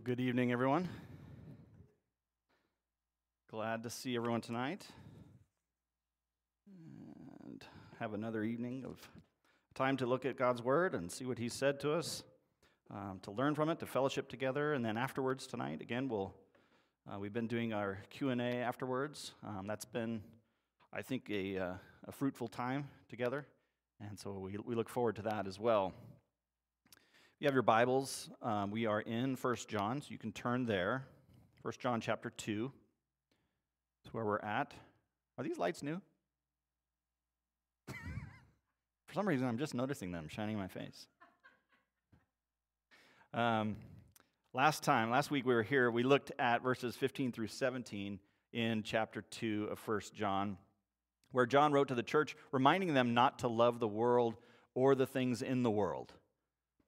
Good evening, everyone. Glad to see everyone tonight and have another evening of time to look at God's Word and see what He said to us, um, to learn from it, to fellowship together, and then afterwards tonight, again, we'll uh, we've been doing our Q and A afterwards. Um, that's been, I think, a, uh, a fruitful time together, and so we we look forward to that as well you have your Bibles, um, we are in First John, so you can turn there. First John chapter 2 is where we're at. Are these lights new? For some reason, I'm just noticing them shining in my face. Um, last time, last week we were here, we looked at verses 15 through 17 in chapter 2 of First John, where John wrote to the church, reminding them not to love the world or the things in the world.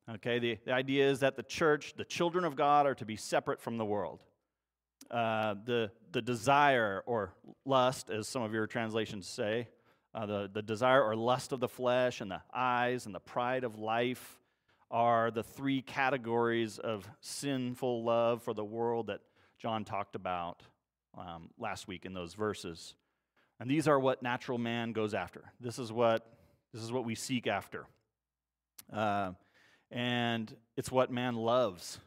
Okay, the, the idea is that the church, the children of God, are to be separate from the world. Uh, the, the desire or lust, as some of your translations say, uh, the, the desire or lust of the flesh and the eyes and the pride of life are the three categories of sinful love for the world that John talked about um, last week in those verses. And these are what natural man goes after. This is what, this is what we seek after. Uh, and it's what man loves,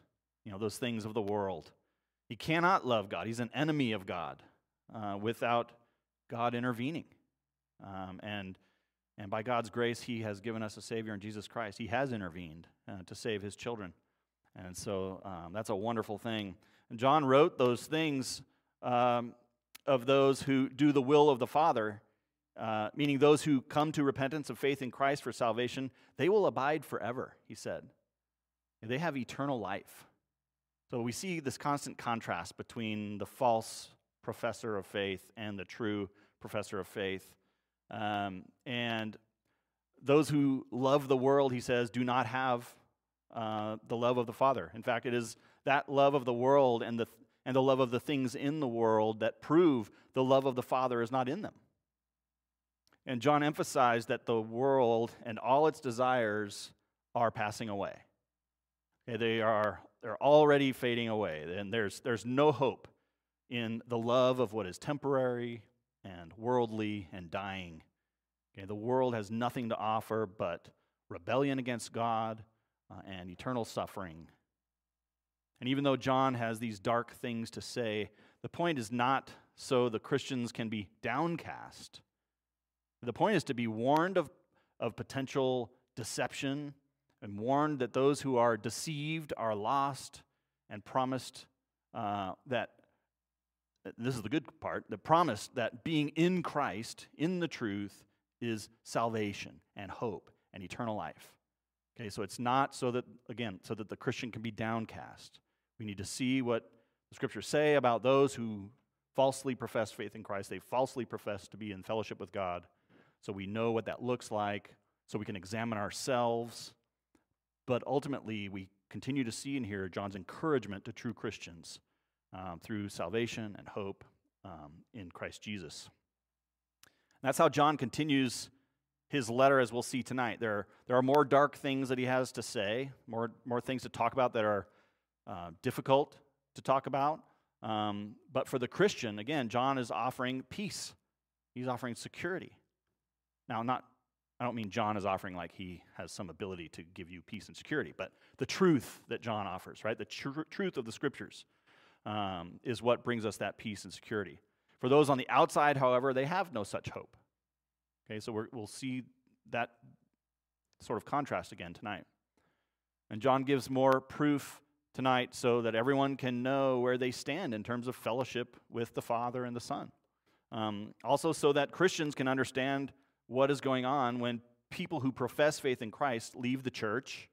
you know, those things of the world. He cannot love God. He's an enemy of God uh, without God intervening. Um, and, and by God's grace, He has given us a Savior in Jesus Christ. He has intervened uh, to save His children. And so um, that's a wonderful thing. And John wrote those things um, of those who do the will of the Father, uh, meaning those who come to repentance of faith in Christ for salvation, they will abide forever, he said. They have eternal life. So we see this constant contrast between the false professor of faith and the true professor of faith. Um, and those who love the world, he says, do not have uh, the love of the Father. In fact, it is that love of the world and the, and the love of the things in the world that prove the love of the Father is not in them. And John emphasized that the world and all its desires are passing away. Okay, they are they're already fading away, and there's, there's no hope in the love of what is temporary and worldly and dying. Okay, the world has nothing to offer but rebellion against God uh, and eternal suffering. And even though John has these dark things to say, the point is not so the Christians can be downcast the point is to be warned of, of potential deception and warned that those who are deceived are lost and promised uh, that this is the good part the promise that being in Christ, in the truth, is salvation and hope and eternal life. Okay, so it's not so that, again, so that the Christian can be downcast. We need to see what the scriptures say about those who falsely profess faith in Christ. They falsely profess to be in fellowship with God so we know what that looks like, so we can examine ourselves. But ultimately, we continue to see and hear John's encouragement to true Christians um, through salvation and hope um, in Christ Jesus. And that's how John continues his letter, as we'll see tonight. There, there are more dark things that he has to say, more, more things to talk about that are uh, difficult to talk about. Um, but for the Christian, again, John is offering peace, he's offering security. Now, not I don't mean John is offering like he has some ability to give you peace and security, but the truth that John offers, right? The tr- truth of the scriptures um, is what brings us that peace and security. For those on the outside, however, they have no such hope. Okay, so we will see that sort of contrast again tonight. And John gives more proof tonight so that everyone can know where they stand in terms of fellowship with the Father and the Son. Um, also, so that Christians can understand what is going on when people who profess faith in Christ leave the church,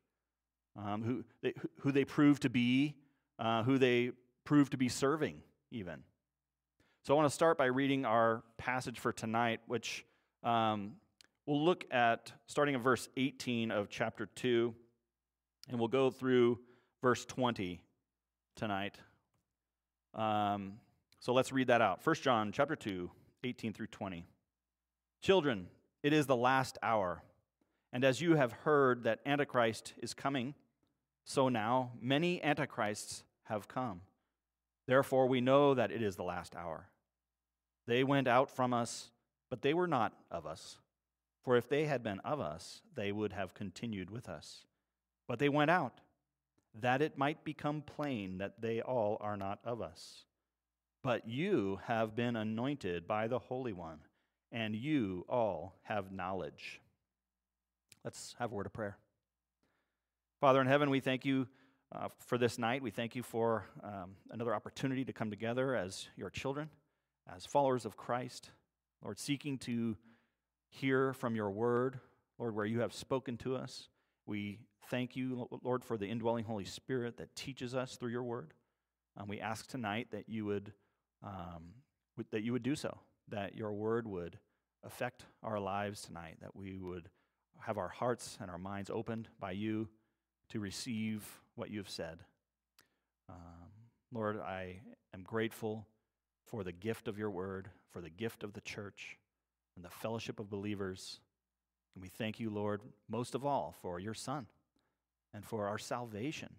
um, who, they, who they prove to be, uh, who they prove to be serving, even. So I want to start by reading our passage for tonight, which um, we'll look at starting at verse 18 of chapter 2, and we'll go through verse 20 tonight. Um, so let's read that out. 1 John chapter 2, 18 through 20. Children, it is the last hour. And as you have heard that Antichrist is coming, so now many Antichrists have come. Therefore, we know that it is the last hour. They went out from us, but they were not of us. For if they had been of us, they would have continued with us. But they went out, that it might become plain that they all are not of us. But you have been anointed by the Holy One, and you all have knowledge. Let's have a word of prayer. Father in heaven, we thank you uh, for this night. We thank you for um, another opportunity to come together as your children, as followers of Christ. Lord, seeking to hear from your word, Lord, where you have spoken to us. We thank you, Lord, for the indwelling Holy Spirit that teaches us through your word. And we ask tonight that you would um, that you would do so, that your word would affect our lives tonight, that we would have our hearts and our minds opened by you to receive what you have said. Um, Lord, I am grateful for the gift of your word, for the gift of the church, and the fellowship of believers. And we thank you, Lord, most of all for your Son and for our salvation,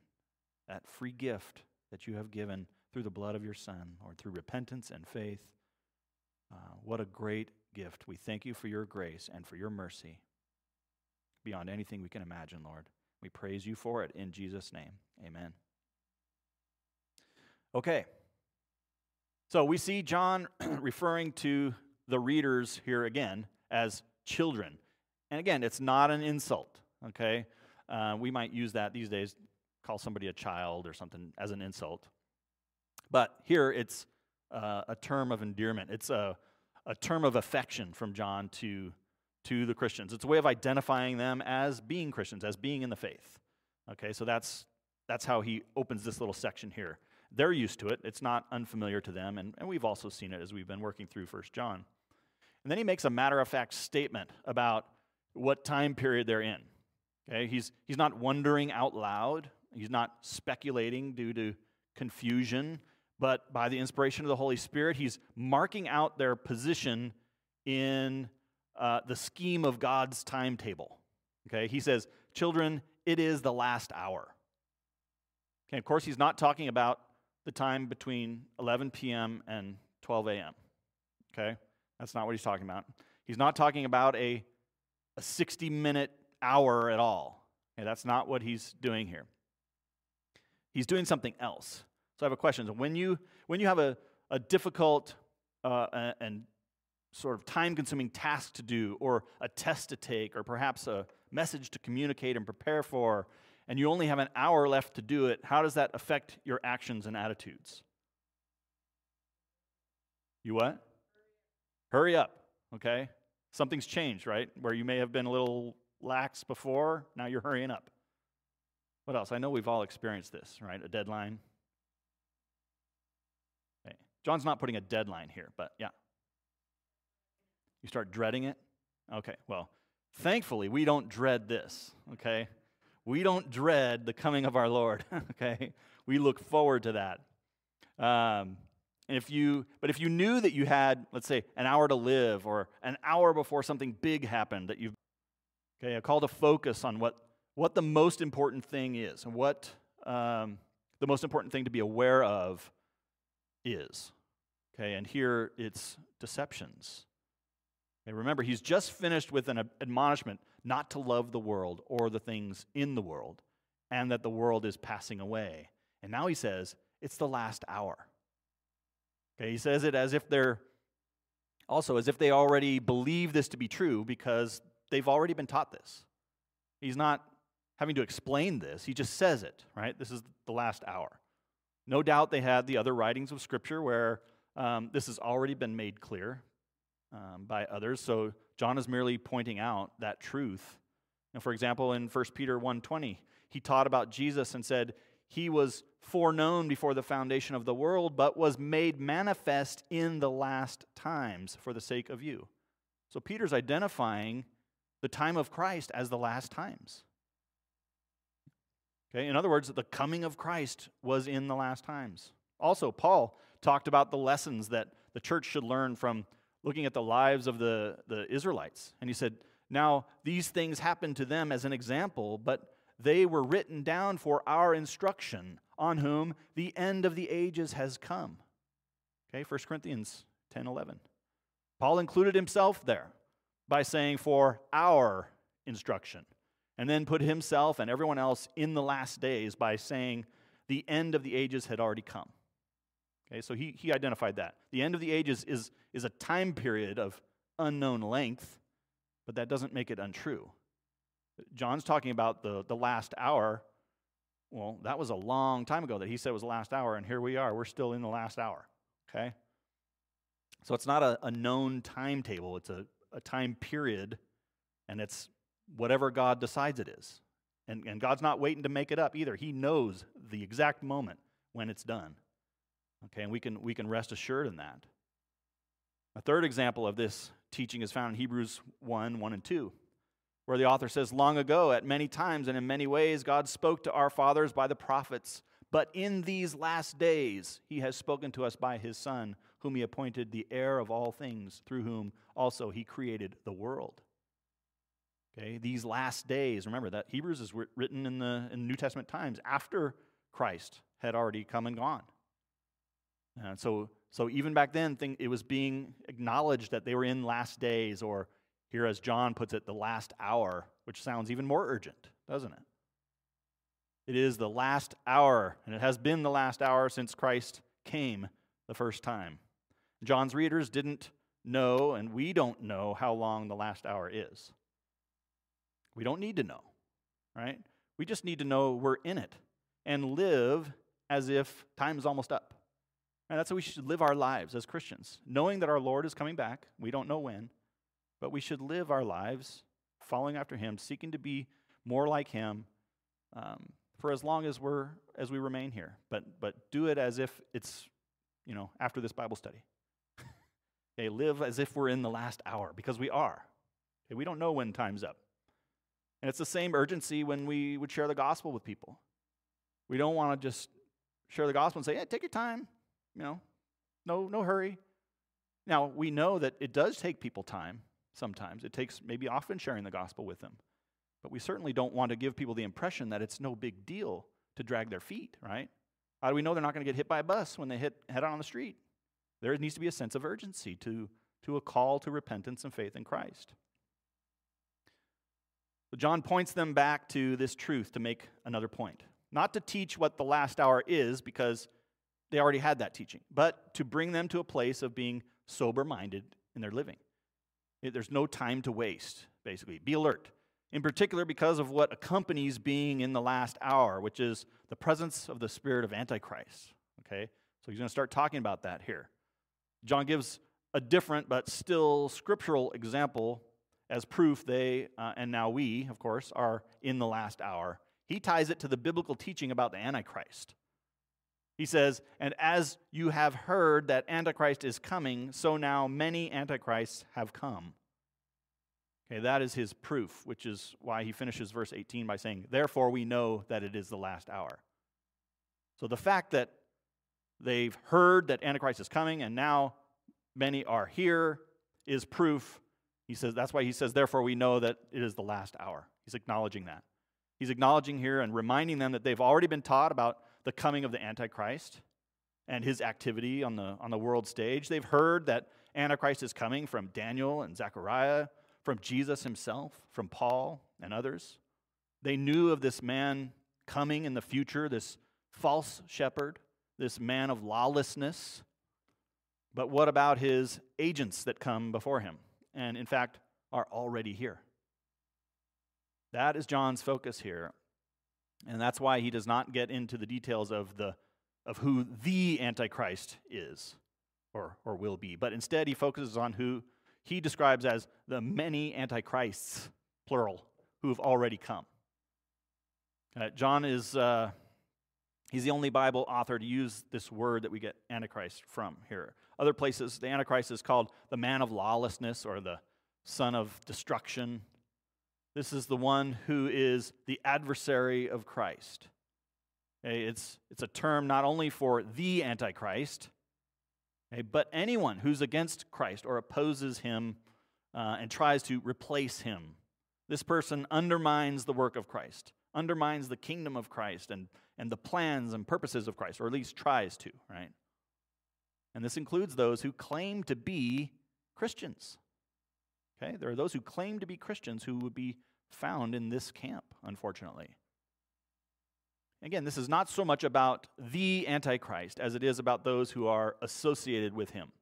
that free gift that you have given through the blood of your Son, or through repentance and faith. Uh, what a great gift. We thank you for your grace and for your mercy beyond anything we can imagine, Lord. We praise you for it in Jesus' name. Amen. Okay. So we see John referring to the readers here again as children. And again, it's not an insult, okay? Uh, we might use that these days, call somebody a child or something as an insult. But here it's uh, a term of endearment, it's a, a term of affection from John to to the Christians. It's a way of identifying them as being Christians, as being in the faith. Okay, so that's that's how he opens this little section here. They're used to it. It's not unfamiliar to them, and, and we've also seen it as we've been working through First John. And then he makes a matter of fact statement about what time period they're in. Okay, he's, he's not wondering out loud, he's not speculating due to confusion, but by the inspiration of the Holy Spirit, he's marking out their position in uh, the scheme of God's timetable. Okay, he says, Children, it is the last hour. Okay, of course, he's not talking about the time between 11 p.m. and 12 a.m. Okay, that's not what he's talking about. He's not talking about a, a 60 minute hour at all. Okay, that's not what he's doing here. He's doing something else. So I have a question. When you, when you have a, a difficult uh, and sort of time consuming task to do, or a test to take, or perhaps a message to communicate and prepare for, and you only have an hour left to do it, how does that affect your actions and attitudes? You what? Hurry up, okay? Something's changed, right? Where you may have been a little lax before, now you're hurrying up. What else? I know we've all experienced this, right? A deadline. John's not putting a deadline here, but yeah. You start dreading it? Okay, well, thankfully, we don't dread this, okay? We don't dread the coming of our Lord, okay? We look forward to that. Um, and if you, but if you knew that you had, let's say, an hour to live or an hour before something big happened that you've, okay, a call to focus on what, what the most important thing is and what um, the most important thing to be aware of is. Okay, and here it's deceptions. Okay, remember, he's just finished with an admonishment not to love the world or the things in the world, and that the world is passing away. And now he says, it's the last hour. Okay, he says it as if they're also as if they already believe this to be true because they've already been taught this. He's not having to explain this, he just says it, right? This is the last hour. No doubt they had the other writings of Scripture where um, this has already been made clear um, by others. So John is merely pointing out that truth. And for example, in 1 Peter 1:20, he taught about Jesus and said, "He was foreknown before the foundation of the world, but was made manifest in the last times for the sake of you." So Peter's identifying the time of Christ as the last times. Okay, in other words, the coming of Christ was in the last times. Also, Paul talked about the lessons that the church should learn from looking at the lives of the, the Israelites. And he said, Now, these things happened to them as an example, but they were written down for our instruction, on whom the end of the ages has come. Okay, 1 Corinthians 10 11. Paul included himself there by saying, for our instruction, and then put himself and everyone else in the last days by saying, the end of the ages had already come. Okay, so he, he identified that. The end of the ages is, is a time period of unknown length, but that doesn't make it untrue. John's talking about the, the last hour. Well, that was a long time ago that he said was the last hour, and here we are. We're still in the last hour. Okay? So it's not a, a known timetable, it's a, a time period, and it's whatever God decides it is. And, and God's not waiting to make it up either. He knows the exact moment when it's done. Okay, and we can, we can rest assured in that. A third example of this teaching is found in Hebrews 1 1 and 2, where the author says, Long ago, at many times and in many ways, God spoke to our fathers by the prophets. But in these last days, he has spoken to us by his Son, whom he appointed the heir of all things, through whom also he created the world. Okay, these last days, remember that Hebrews is written in the in New Testament times after Christ had already come and gone. And so, so even back then, thing, it was being acknowledged that they were in last days, or here, as John puts it, the last hour, which sounds even more urgent, doesn't it? It is the last hour, and it has been the last hour since Christ came the first time. John's readers didn't know, and we don't know how long the last hour is. We don't need to know, right? We just need to know we're in it and live as if time is almost up. And that's how we should live our lives as Christians, knowing that our Lord is coming back. We don't know when, but we should live our lives following after Him, seeking to be more like Him um, for as long as we're as we remain here. But but do it as if it's you know after this Bible study. okay, live as if we're in the last hour because we are. Okay, we don't know when time's up. And it's the same urgency when we would share the gospel with people. We don't want to just share the gospel and say, hey, take your time, you know, no, no hurry. Now, we know that it does take people time sometimes. It takes maybe often sharing the gospel with them. But we certainly don't want to give people the impression that it's no big deal to drag their feet, right? How do we know they're not going to get hit by a bus when they hit head on the street? There needs to be a sense of urgency to, to a call to repentance and faith in Christ. So John points them back to this truth to make another point. Not to teach what the last hour is, because they already had that teaching, but to bring them to a place of being sober minded in their living. There's no time to waste, basically. Be alert. In particular, because of what accompanies being in the last hour, which is the presence of the spirit of Antichrist. Okay? So he's going to start talking about that here. John gives a different but still scriptural example as proof they, uh, and now we, of course, are in the last hour. He ties it to the biblical teaching about the Antichrist. He says, And as you have heard that Antichrist is coming, so now many Antichrists have come. Okay, that is his proof, which is why he finishes verse 18 by saying, Therefore we know that it is the last hour. So the fact that they've heard that Antichrist is coming and now many are here is proof he says, that's why he says, therefore we know that it is the last hour. He's acknowledging that. He's acknowledging here and reminding them that they've already been taught about the coming of the Antichrist and his activity on the, on the world stage. They've heard that Antichrist is coming from Daniel and Zechariah, from Jesus himself, from Paul and others. They knew of this man coming in the future, this false shepherd, this man of lawlessness. But what about his agents that come before him? and in fact are already here. That is John's focus here. And that's why he does not get into the details of, the, of who the Antichrist is or, or will be, but instead he focuses on who he describes as the many Antichrists, plural, who have already come. Uh, John is. Uh, He's the only Bible author to use this word that we get Antichrist from here. Other places, the Antichrist is called the man of lawlessness or the son of destruction. This is the one who is the adversary of Christ. Okay, it's, it's a term not only for the Antichrist, okay, but anyone who's against Christ or opposes him uh, and tries to replace him. This person undermines the work of Christ, undermines the kingdom of Christ and, and the plans and purposes of Christ, or at least tries to, right? And this includes those who claim to be Christians. Okay? There are those who claim to be Christians who would be found in this camp, unfortunately. Again, this is not so much about the Antichrist as it is about those who are associated with him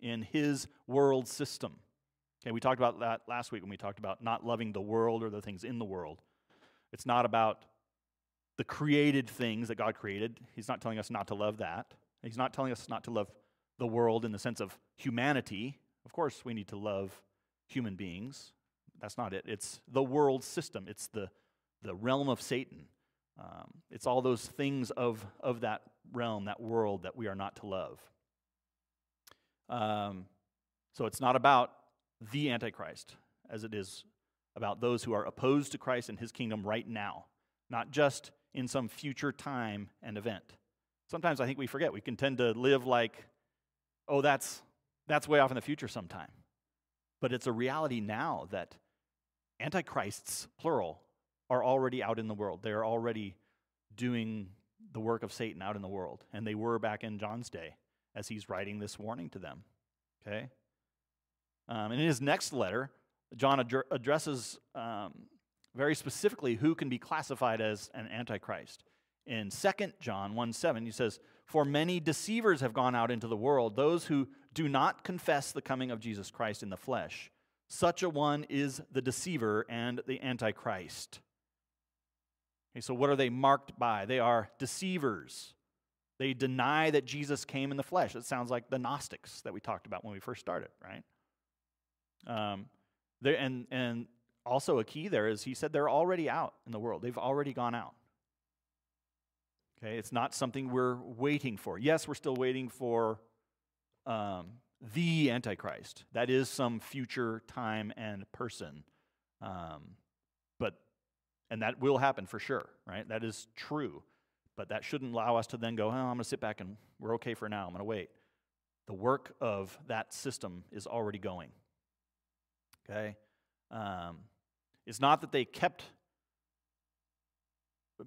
in his world system. Okay, we talked about that last week when we talked about not loving the world or the things in the world. It's not about the created things that God created. He's not telling us not to love that. He's not telling us not to love the world in the sense of humanity. Of course, we need to love human beings. That's not it. It's the world system, it's the, the realm of Satan. Um, it's all those things of, of that realm, that world that we are not to love. Um, so it's not about the Antichrist as it is about those who are opposed to Christ and his kingdom right now, not just in some future time and event. Sometimes I think we forget. We can tend to live like, oh, that's, that's way off in the future sometime. But it's a reality now that antichrists, plural, are already out in the world. They are already doing the work of Satan out in the world. And they were back in John's day as he's writing this warning to them. Okay? Um, and in his next letter, John ad- addresses um, very specifically who can be classified as an antichrist. In 2 John 1 7, he says, For many deceivers have gone out into the world, those who do not confess the coming of Jesus Christ in the flesh. Such a one is the deceiver and the antichrist. Okay, so, what are they marked by? They are deceivers. They deny that Jesus came in the flesh. It sounds like the Gnostics that we talked about when we first started, right? Um, and, and also, a key there is he said they're already out in the world, they've already gone out. Okay, it's not something we're waiting for. Yes, we're still waiting for um, the Antichrist. That is some future time and person. Um, but, and that will happen for sure, right? That is true. But that shouldn't allow us to then go, oh, I'm going to sit back and we're okay for now. I'm going to wait. The work of that system is already going. Okay? Um, it's not that they kept.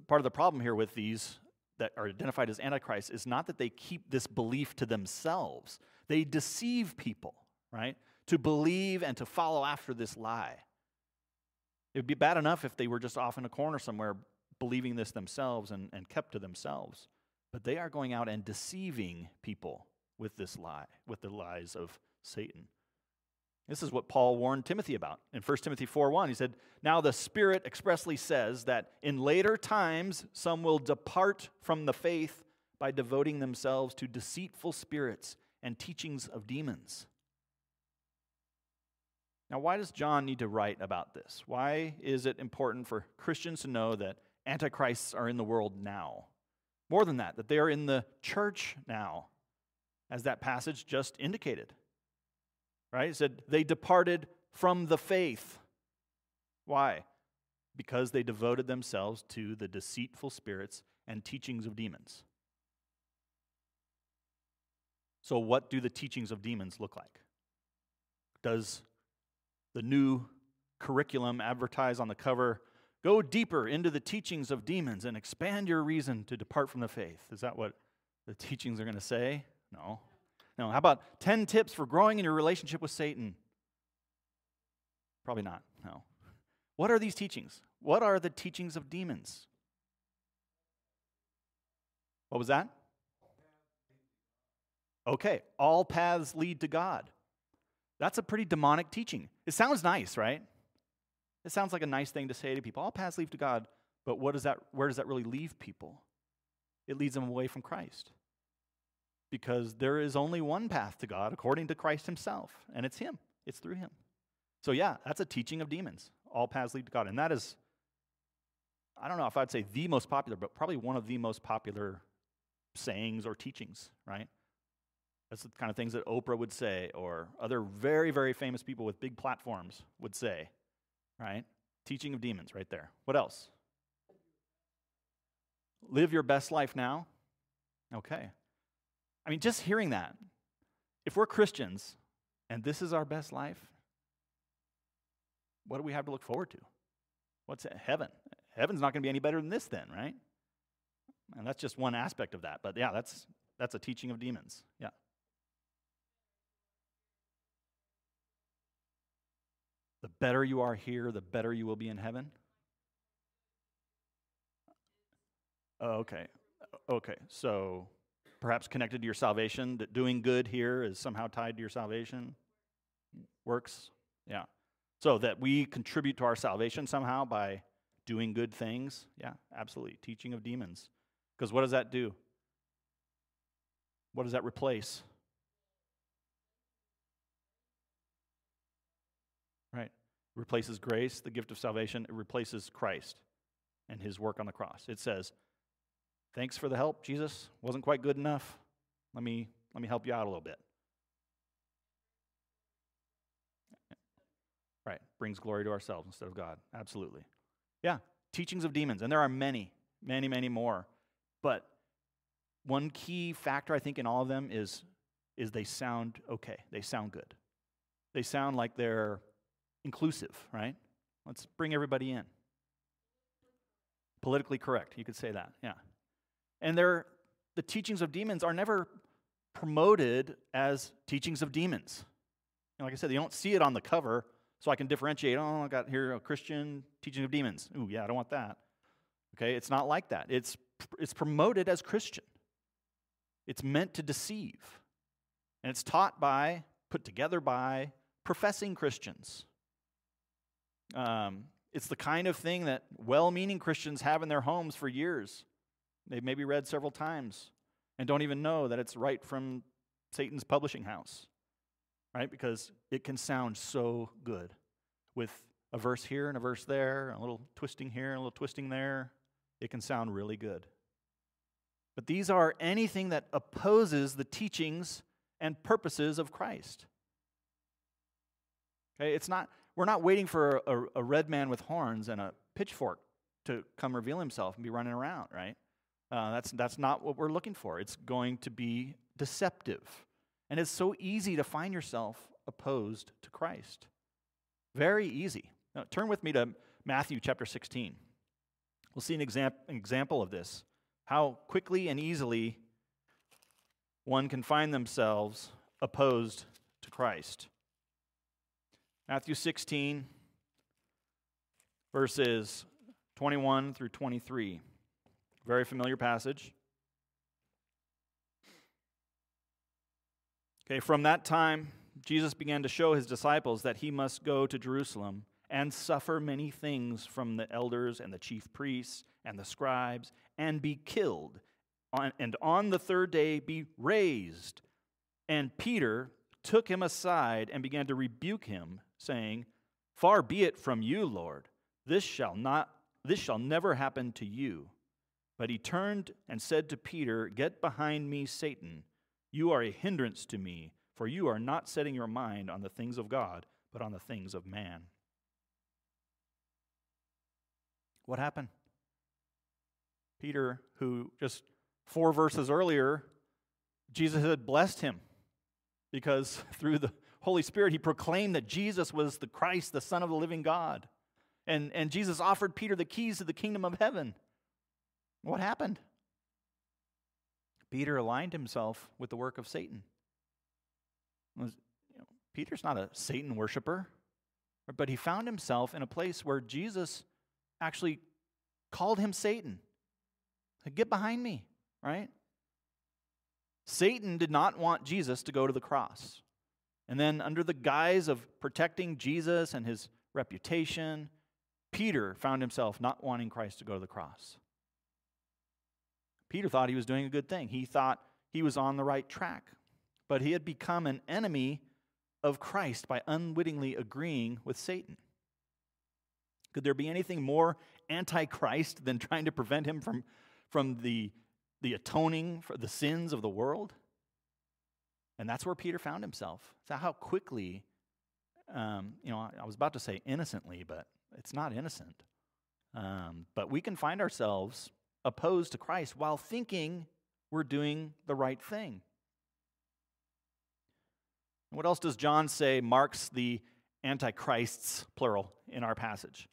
Part of the problem here with these that are identified as antichrist is not that they keep this belief to themselves. They deceive people, right? To believe and to follow after this lie. It would be bad enough if they were just off in a corner somewhere believing this themselves and, and kept to themselves. But they are going out and deceiving people with this lie, with the lies of Satan. This is what Paul warned Timothy about. In 1 Timothy 4:1, he said, "Now the Spirit expressly says that in later times some will depart from the faith by devoting themselves to deceitful spirits and teachings of demons." Now, why does John need to write about this? Why is it important for Christians to know that antichrists are in the world now? More than that, that they are in the church now, as that passage just indicated right? It said they departed from the faith. Why? Because they devoted themselves to the deceitful spirits and teachings of demons. So, what do the teachings of demons look like? Does the new curriculum advertise on the cover go deeper into the teachings of demons and expand your reason to depart from the faith? Is that what the teachings are going to say? No. No, how about 10 tips for growing in your relationship with Satan? Probably not. No. What are these teachings? What are the teachings of demons? What was that? Okay, all paths lead to God. That's a pretty demonic teaching. It sounds nice, right? It sounds like a nice thing to say to people. All paths lead to God, but that where does that really leave people? It leads them away from Christ because there is only one path to God according to Christ himself, and it's him. It's through him. So, yeah, that's a teaching of demons. All paths lead to God. And that is, I don't know if I'd say the most popular, but probably one of the most popular sayings or teachings, right? That's the kind of things that Oprah would say or other very, very famous people with big platforms would say, right? Teaching of demons, right there. What else? Live your best life now. Okay. I mean, just hearing that, if we're Christians and this is our best life, what do we have to look forward to? What's? Heaven. heaven's not going to be any better than this then, right? And that's just one aspect of that. But yeah, that's that's a teaching of demons. Yeah. The better you are here, the better you will be in heaven. Okay. Okay. So perhaps connected to your salvation, that doing good here is somehow tied to your salvation. Works. Yeah. So that we contribute to our salvation somehow by doing good things. Yeah, absolutely. Teaching of demons. Because what does that do? What does that replace? Right. Replaces grace, the gift of salvation. It replaces Christ and his work on the cross. It says, Thanks for the help, Jesus. Wasn't quite good enough. Let me, let me help you out a little bit. Right. Brings glory to ourselves instead of God. Absolutely. Yeah. Teachings of demons. And there are many, many, many more. But one key factor, I think, in all of them is, is they sound okay. They sound good. They sound like they're inclusive, right? Let's bring everybody in. Politically correct, you could say that, yeah. And the teachings of demons are never promoted as teachings of demons. And like I said, they don't see it on the cover, so I can differentiate. Oh, I got here a Christian teaching of demons. Ooh, yeah, I don't want that. Okay, it's not like that. It's it's promoted as Christian. It's meant to deceive. And it's taught by, put together by, professing Christians. Um, it's the kind of thing that well meaning Christians have in their homes for years. They've maybe read several times and don't even know that it's right from Satan's publishing house, right? Because it can sound so good with a verse here and a verse there, a little twisting here, a little twisting there. It can sound really good. But these are anything that opposes the teachings and purposes of Christ. Okay, it's not, we're not waiting for a, a red man with horns and a pitchfork to come reveal himself and be running around, right? Uh, that's, that's not what we're looking for. It's going to be deceptive. And it's so easy to find yourself opposed to Christ. Very easy. Now, turn with me to Matthew chapter 16. We'll see an, exam- an example of this. How quickly and easily one can find themselves opposed to Christ. Matthew 16, verses 21 through 23. Very familiar passage. Okay, from that time, Jesus began to show his disciples that he must go to Jerusalem and suffer many things from the elders and the chief priests and the scribes and be killed, and on the third day be raised. And Peter took him aside and began to rebuke him, saying, Far be it from you, Lord. This shall not this shall never happen to you. But he turned and said to Peter, Get behind me, Satan. You are a hindrance to me, for you are not setting your mind on the things of God, but on the things of man. What happened? Peter, who just four verses earlier, Jesus had blessed him because through the Holy Spirit, he proclaimed that Jesus was the Christ, the Son of the living God. And, and Jesus offered Peter the keys to the kingdom of heaven. What happened? Peter aligned himself with the work of Satan. Was, you know, Peter's not a Satan worshiper, but he found himself in a place where Jesus actually called him Satan. Said, Get behind me, right? Satan did not want Jesus to go to the cross. And then, under the guise of protecting Jesus and his reputation, Peter found himself not wanting Christ to go to the cross. Peter thought he was doing a good thing. He thought he was on the right track. But he had become an enemy of Christ by unwittingly agreeing with Satan. Could there be anything more anti Christ than trying to prevent him from, from the, the atoning for the sins of the world? And that's where Peter found himself. That's how quickly, um, you know, I was about to say innocently, but it's not innocent. Um, but we can find ourselves opposed to Christ while thinking we're doing the right thing. What else does John say marks the antichrists, plural, in our passage?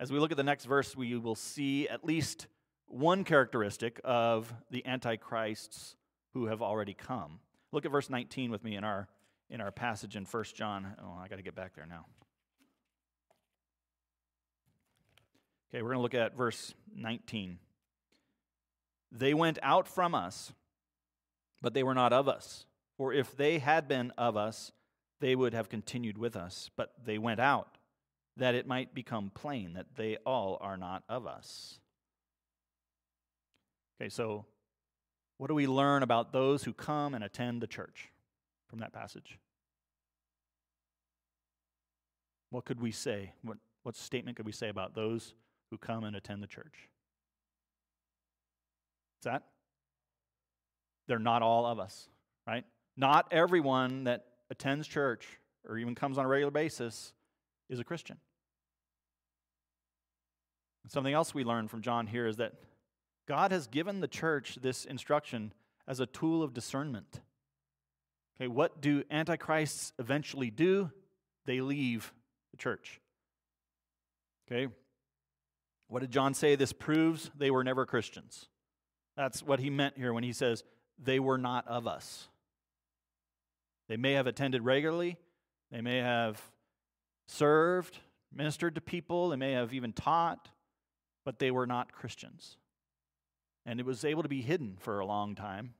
as we look at the next verse, we will see at least one characteristic of the antichrists who have already come. Look at verse 19 with me in our in our passage in 1 John. Oh, I got to get back there now. Okay, we're going to look at verse 19. They went out from us, but they were not of us. For if they had been of us, they would have continued with us. But they went out, that it might become plain that they all are not of us. Okay, so what do we learn about those who come and attend the church from that passage? What could we say? What, what statement could we say about those who come and attend the church? Is that? They're not all of us, right? Not everyone that attends church or even comes on a regular basis is a Christian. Something else we learn from John here is that God has given the church this instruction as a tool of discernment. Okay, what do antichrists eventually do? They leave the church. Okay? What did John say? This proves they were never Christians. That's what he meant here when he says they were not of us. They may have attended regularly, they may have served, ministered to people, they may have even taught, but they were not Christians. And it was able to be hidden for a long time,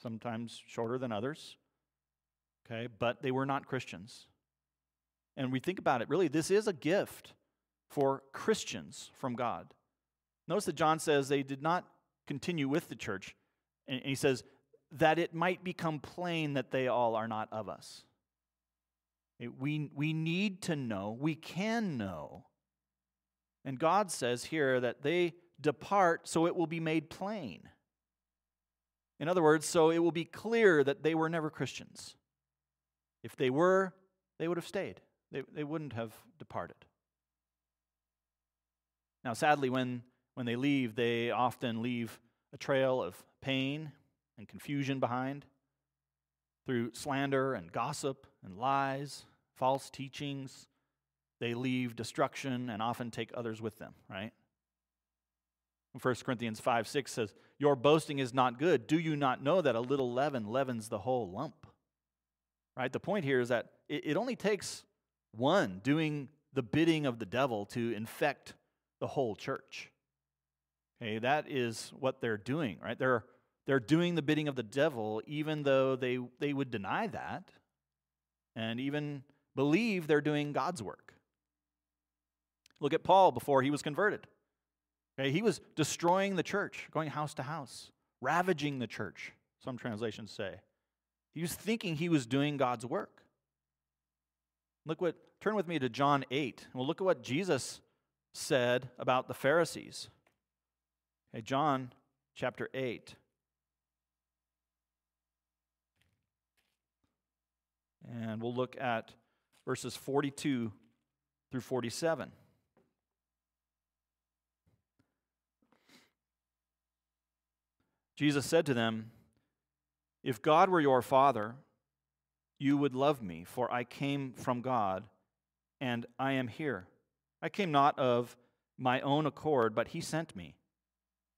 sometimes shorter than others. Okay, but they were not Christians. And we think about it, really, this is a gift for Christians from God. Notice that John says they did not continue with the church. And he says, that it might become plain that they all are not of us. We, we need to know, we can know. And God says here that they depart so it will be made plain. In other words, so it will be clear that they were never Christians. If they were, they would have stayed, they, they wouldn't have departed. Now, sadly, when, when they leave, they often leave a trail of pain and confusion behind through slander and gossip and lies, false teachings. They leave destruction and often take others with them, right? 1 Corinthians 5 6 says, Your boasting is not good. Do you not know that a little leaven leavens the whole lump? Right? The point here is that it, it only takes one doing the bidding of the devil to infect the whole church. Okay, that is what they're doing, right? They're, they're doing the bidding of the devil, even though they, they would deny that and even believe they're doing God's work. Look at Paul before he was converted. Okay, he was destroying the church, going house to house, ravaging the church, some translations say. He was thinking he was doing God's work. Look what, turn with me to John 8. Well, look at what Jesus said about the Pharisees. John chapter 8. And we'll look at verses 42 through 47. Jesus said to them, If God were your Father, you would love me, for I came from God, and I am here. I came not of my own accord, but He sent me.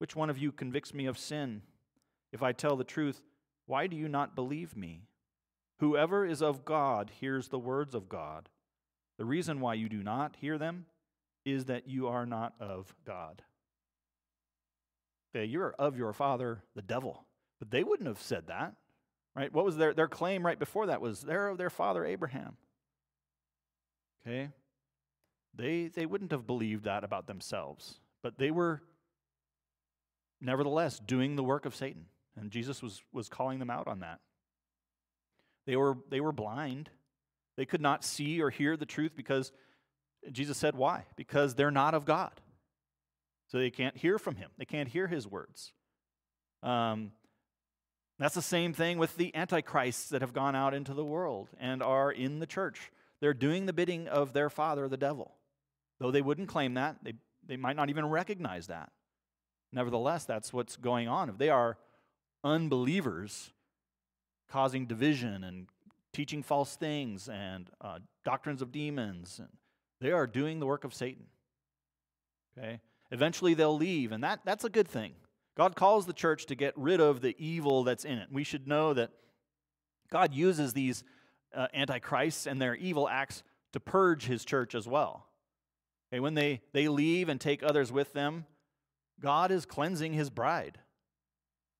Which one of you convicts me of sin? If I tell the truth, why do you not believe me? Whoever is of God hears the words of God. The reason why you do not hear them is that you are not of God. Okay, you're of your father, the devil. But they wouldn't have said that, right? What was their, their claim right before that was they're of their father Abraham. Okay? They, they wouldn't have believed that about themselves, but they were nevertheless doing the work of Satan. And Jesus was, was calling them out on that. They were, they were blind. They could not see or hear the truth because Jesus said, Why? Because they're not of God. So they can't hear from him, they can't hear his words. Um, that's the same thing with the antichrists that have gone out into the world and are in the church. They're doing the bidding of their father, the devil. Though they wouldn't claim that, they, they might not even recognize that. Nevertheless, that's what's going on. If they are unbelievers causing division and teaching false things and uh, doctrines of demons, and they are doing the work of Satan. Okay? Eventually they'll leave, and that, that's a good thing. God calls the church to get rid of the evil that's in it. We should know that God uses these uh, antichrists and their evil acts to purge his church as well. Okay, when they, they leave and take others with them, God is cleansing his bride.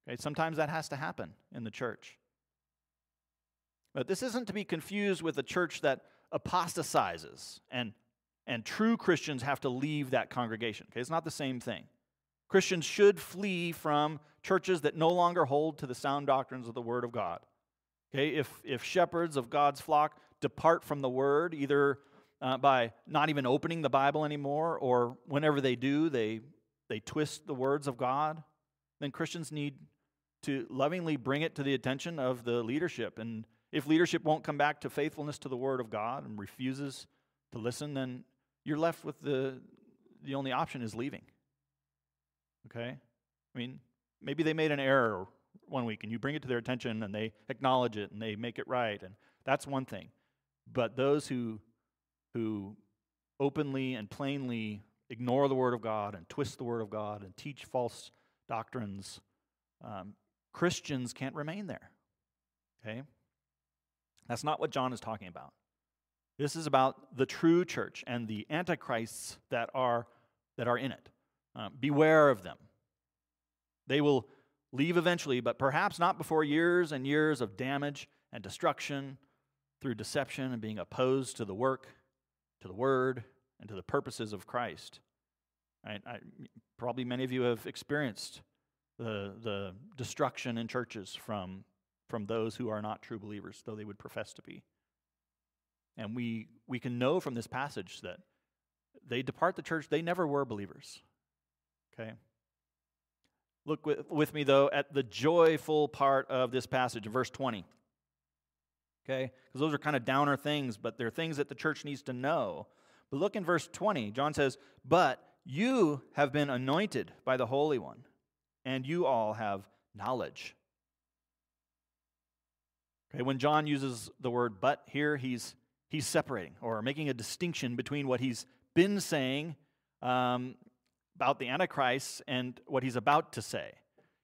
Okay, sometimes that has to happen in the church. But this isn't to be confused with a church that apostatizes and, and true Christians have to leave that congregation. Okay, it's not the same thing. Christians should flee from churches that no longer hold to the sound doctrines of the Word of God. Okay, if, if shepherds of God's flock depart from the Word, either uh, by not even opening the Bible anymore, or whenever they do, they, they twist the words of God, then Christians need to lovingly bring it to the attention of the leadership. And if leadership won't come back to faithfulness to the Word of God and refuses to listen, then you're left with the, the only option is leaving. Okay? I mean, maybe they made an error one week and you bring it to their attention and they acknowledge it and they make it right and that's one thing. But those who who openly and plainly ignore the word of God and twist the word of God and teach false doctrines, um, Christians can't remain there. Okay? That's not what John is talking about. This is about the true church and the antichrists that are that are in it. Uh, beware of them. They will leave eventually, but perhaps not before years and years of damage and destruction through deception and being opposed to the work, to the word, and to the purposes of Christ. I, probably many of you have experienced the, the destruction in churches from, from those who are not true believers, though they would profess to be. And we, we can know from this passage that they depart the church, they never were believers. Okay? Look with, with me, though, at the joyful part of this passage verse 20. Okay? Because those are kind of downer things, but they're things that the church needs to know. But look in verse 20. John says, But you have been anointed by the Holy One, and you all have knowledge. Okay, when John uses the word but here, he's, he's separating or making a distinction between what he's been saying um, about the Antichrist and what he's about to say.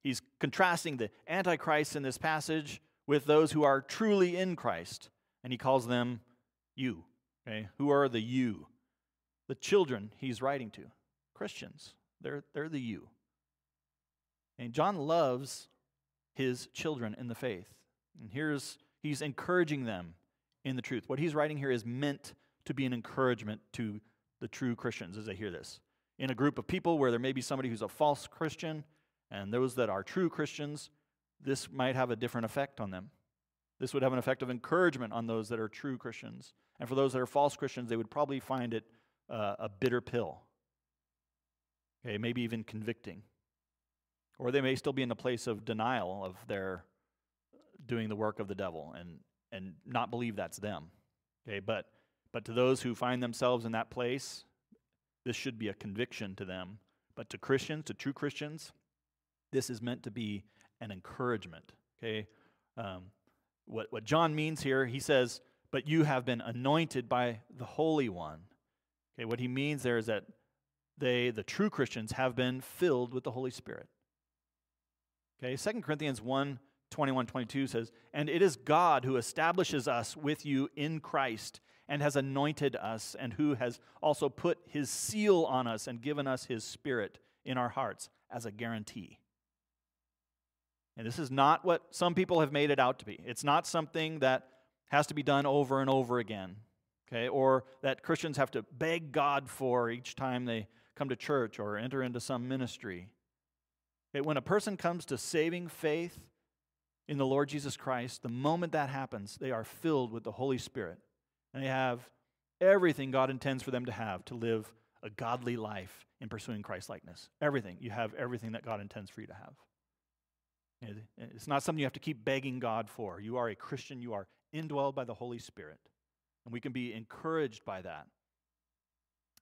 He's contrasting the Antichrist in this passage with those who are truly in Christ, and he calls them you. Okay? Who are the you? The children he's writing to. Christians. They're, they're the you. And John loves his children in the faith. And here's, he's encouraging them in the truth. What he's writing here is meant to be an encouragement to the true Christians as they hear this in a group of people where there may be somebody who's a false Christian and those that are true Christians, this might have a different effect on them. This would have an effect of encouragement on those that are true Christians. And for those that are false Christians, they would probably find it uh, a bitter pill. Okay, maybe even convicting. Or they may still be in a place of denial of their doing the work of the devil and, and not believe that's them. Okay, but but to those who find themselves in that place, this should be a conviction to them. But to Christians, to true Christians, this is meant to be an encouragement. Okay? Um, what, what John means here, he says, but you have been anointed by the Holy One. Okay, what he means there is that they, the true Christians, have been filled with the Holy Spirit. Okay, 2 Corinthians 1 21 22 says, And it is God who establishes us with you in Christ and has anointed us, and who has also put his seal on us and given us his spirit in our hearts as a guarantee. And this is not what some people have made it out to be. It's not something that has to be done over and over again, okay, or that Christians have to beg God for each time they come to church or enter into some ministry. Okay, when a person comes to saving faith in the Lord Jesus Christ, the moment that happens, they are filled with the Holy Spirit and they have everything God intends for them to have to live a godly life in pursuing Christ likeness. Everything. You have everything that God intends for you to have. It's not something you have to keep begging God for. You are a Christian, you are indwelled by the Holy Spirit. And we can be encouraged by that.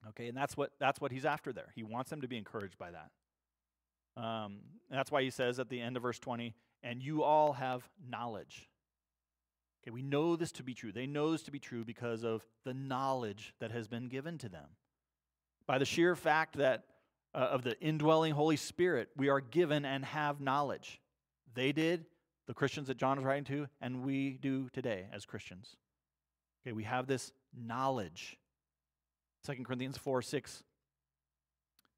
Okay, and that's what that's what he's after there. He wants them to be encouraged by that. Um, that's why he says at the end of verse 20, and you all have knowledge. Okay, we know this to be true. They know this to be true because of the knowledge that has been given to them. By the sheer fact that uh, of the indwelling Holy Spirit, we are given and have knowledge. They did, the Christians that John is writing to, and we do today as Christians. Okay, we have this knowledge. 2 Corinthians 4 6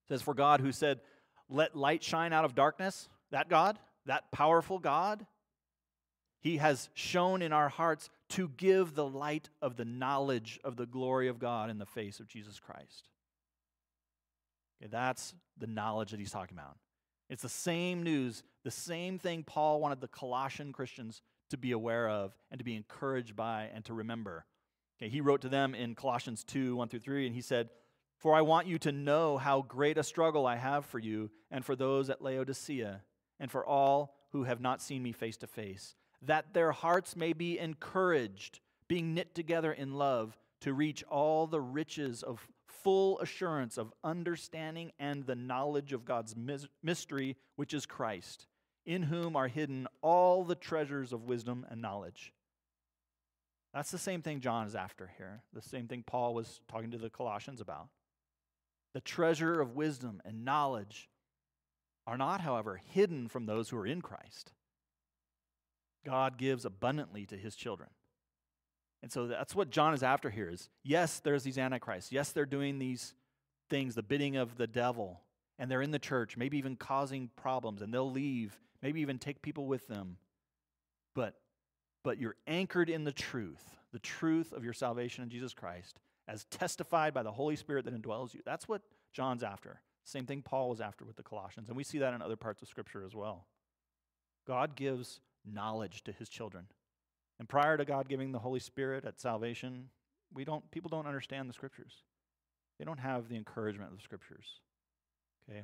says, For God who said, Let light shine out of darkness, that God, that powerful God, he has shone in our hearts to give the light of the knowledge of the glory of God in the face of Jesus Christ. Okay, that's the knowledge that he's talking about. It's the same news, the same thing Paul wanted the Colossian Christians to be aware of and to be encouraged by and to remember. Okay, he wrote to them in Colossians 2 1 through 3, and he said, For I want you to know how great a struggle I have for you and for those at Laodicea and for all who have not seen me face to face, that their hearts may be encouraged, being knit together in love, to reach all the riches of full assurance of understanding and the knowledge of God's mystery, which is Christ, in whom are hidden all the treasures of wisdom and knowledge. That's the same thing John is after here, the same thing Paul was talking to the Colossians about. The treasure of wisdom and knowledge are not, however, hidden from those who are in Christ. God gives abundantly to his children. And so that's what John is after here is yes, there's these antichrists. Yes, they're doing these things, the bidding of the devil, and they're in the church, maybe even causing problems, and they'll leave, maybe even take people with them. But but you're anchored in the truth, the truth of your salvation in Jesus Christ, as testified by the Holy Spirit that indwells you. That's what John's after. Same thing Paul was after with the Colossians, and we see that in other parts of Scripture as well. God gives knowledge to his children. And prior to God giving the Holy Spirit at salvation, we don't, people don't understand the scriptures. They don't have the encouragement of the scriptures. Okay?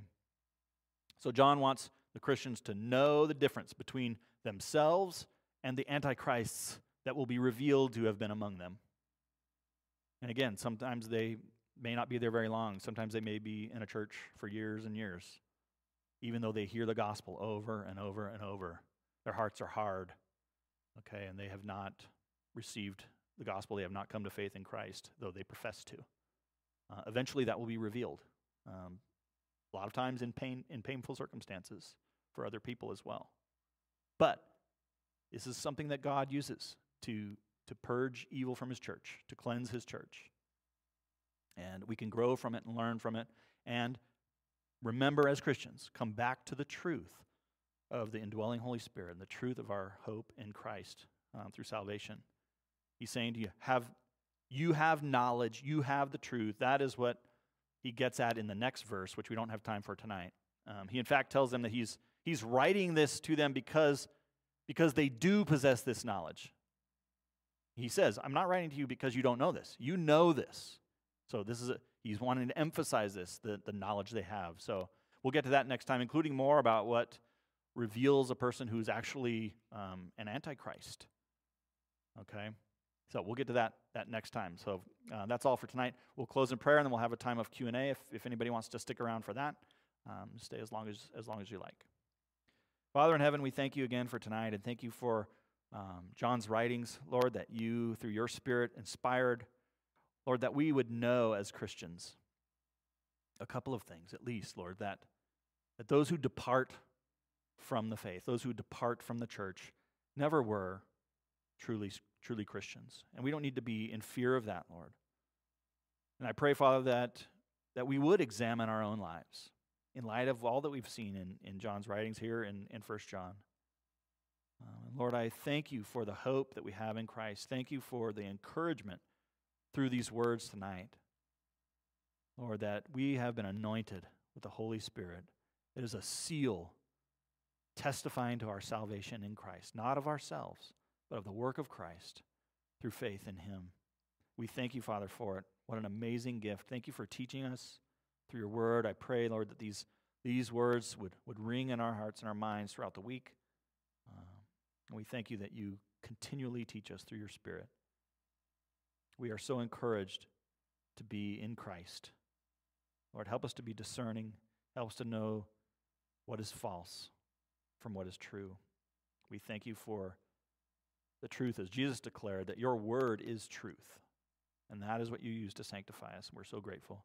So John wants the Christians to know the difference between themselves and the antichrists that will be revealed to have been among them. And again, sometimes they may not be there very long. Sometimes they may be in a church for years and years, even though they hear the gospel over and over and over. Their hearts are hard okay, and they have not received the gospel, they have not come to faith in Christ, though they profess to. Uh, eventually, that will be revealed. Um, a lot of times in pain, in painful circumstances for other people as well. But this is something that God uses to to purge evil from His church, to cleanse His church, and we can grow from it and learn from it, and remember as Christians, come back to the truth of the indwelling Holy Spirit and the truth of our hope in Christ um, through salvation. He's saying to you, have, you have knowledge, you have the truth. That is what he gets at in the next verse, which we don't have time for tonight. Um, he, in fact, tells them that he's, he's writing this to them because, because they do possess this knowledge. He says, I'm not writing to you because you don't know this. You know this. So this is a, he's wanting to emphasize this, the, the knowledge they have. So we'll get to that next time, including more about what reveals a person who's actually um, an antichrist. Okay? So we'll get to that, that next time. So uh, that's all for tonight. We'll close in prayer, and then we'll have a time of Q&A if, if anybody wants to stick around for that. Um, stay as long as, as long as you like. Father in heaven, we thank you again for tonight, and thank you for um, John's writings, Lord, that you, through your Spirit, inspired, Lord, that we would know as Christians a couple of things, at least, Lord, that, that those who depart from the faith, those who depart from the church, never were truly, truly Christians. And we don't need to be in fear of that, Lord. And I pray, Father, that, that we would examine our own lives in light of all that we've seen in, in John's writings here in, in 1 John. Uh, Lord, I thank you for the hope that we have in Christ. Thank you for the encouragement through these words tonight. Lord, that we have been anointed with the Holy Spirit. It is a seal testifying to our salvation in Christ, not of ourselves, but of the work of Christ through faith in Him. We thank you, Father, for it. What an amazing gift. Thank you for teaching us through your word. I pray, Lord, that these, these words would, would ring in our hearts and our minds throughout the week. Um, and we thank you that you continually teach us through your Spirit. We are so encouraged to be in Christ. Lord, help us to be discerning. Help us to know what is false from what is true. We thank you for the truth, as Jesus declared, that your word is truth. And that is what you use to sanctify us. We're so grateful.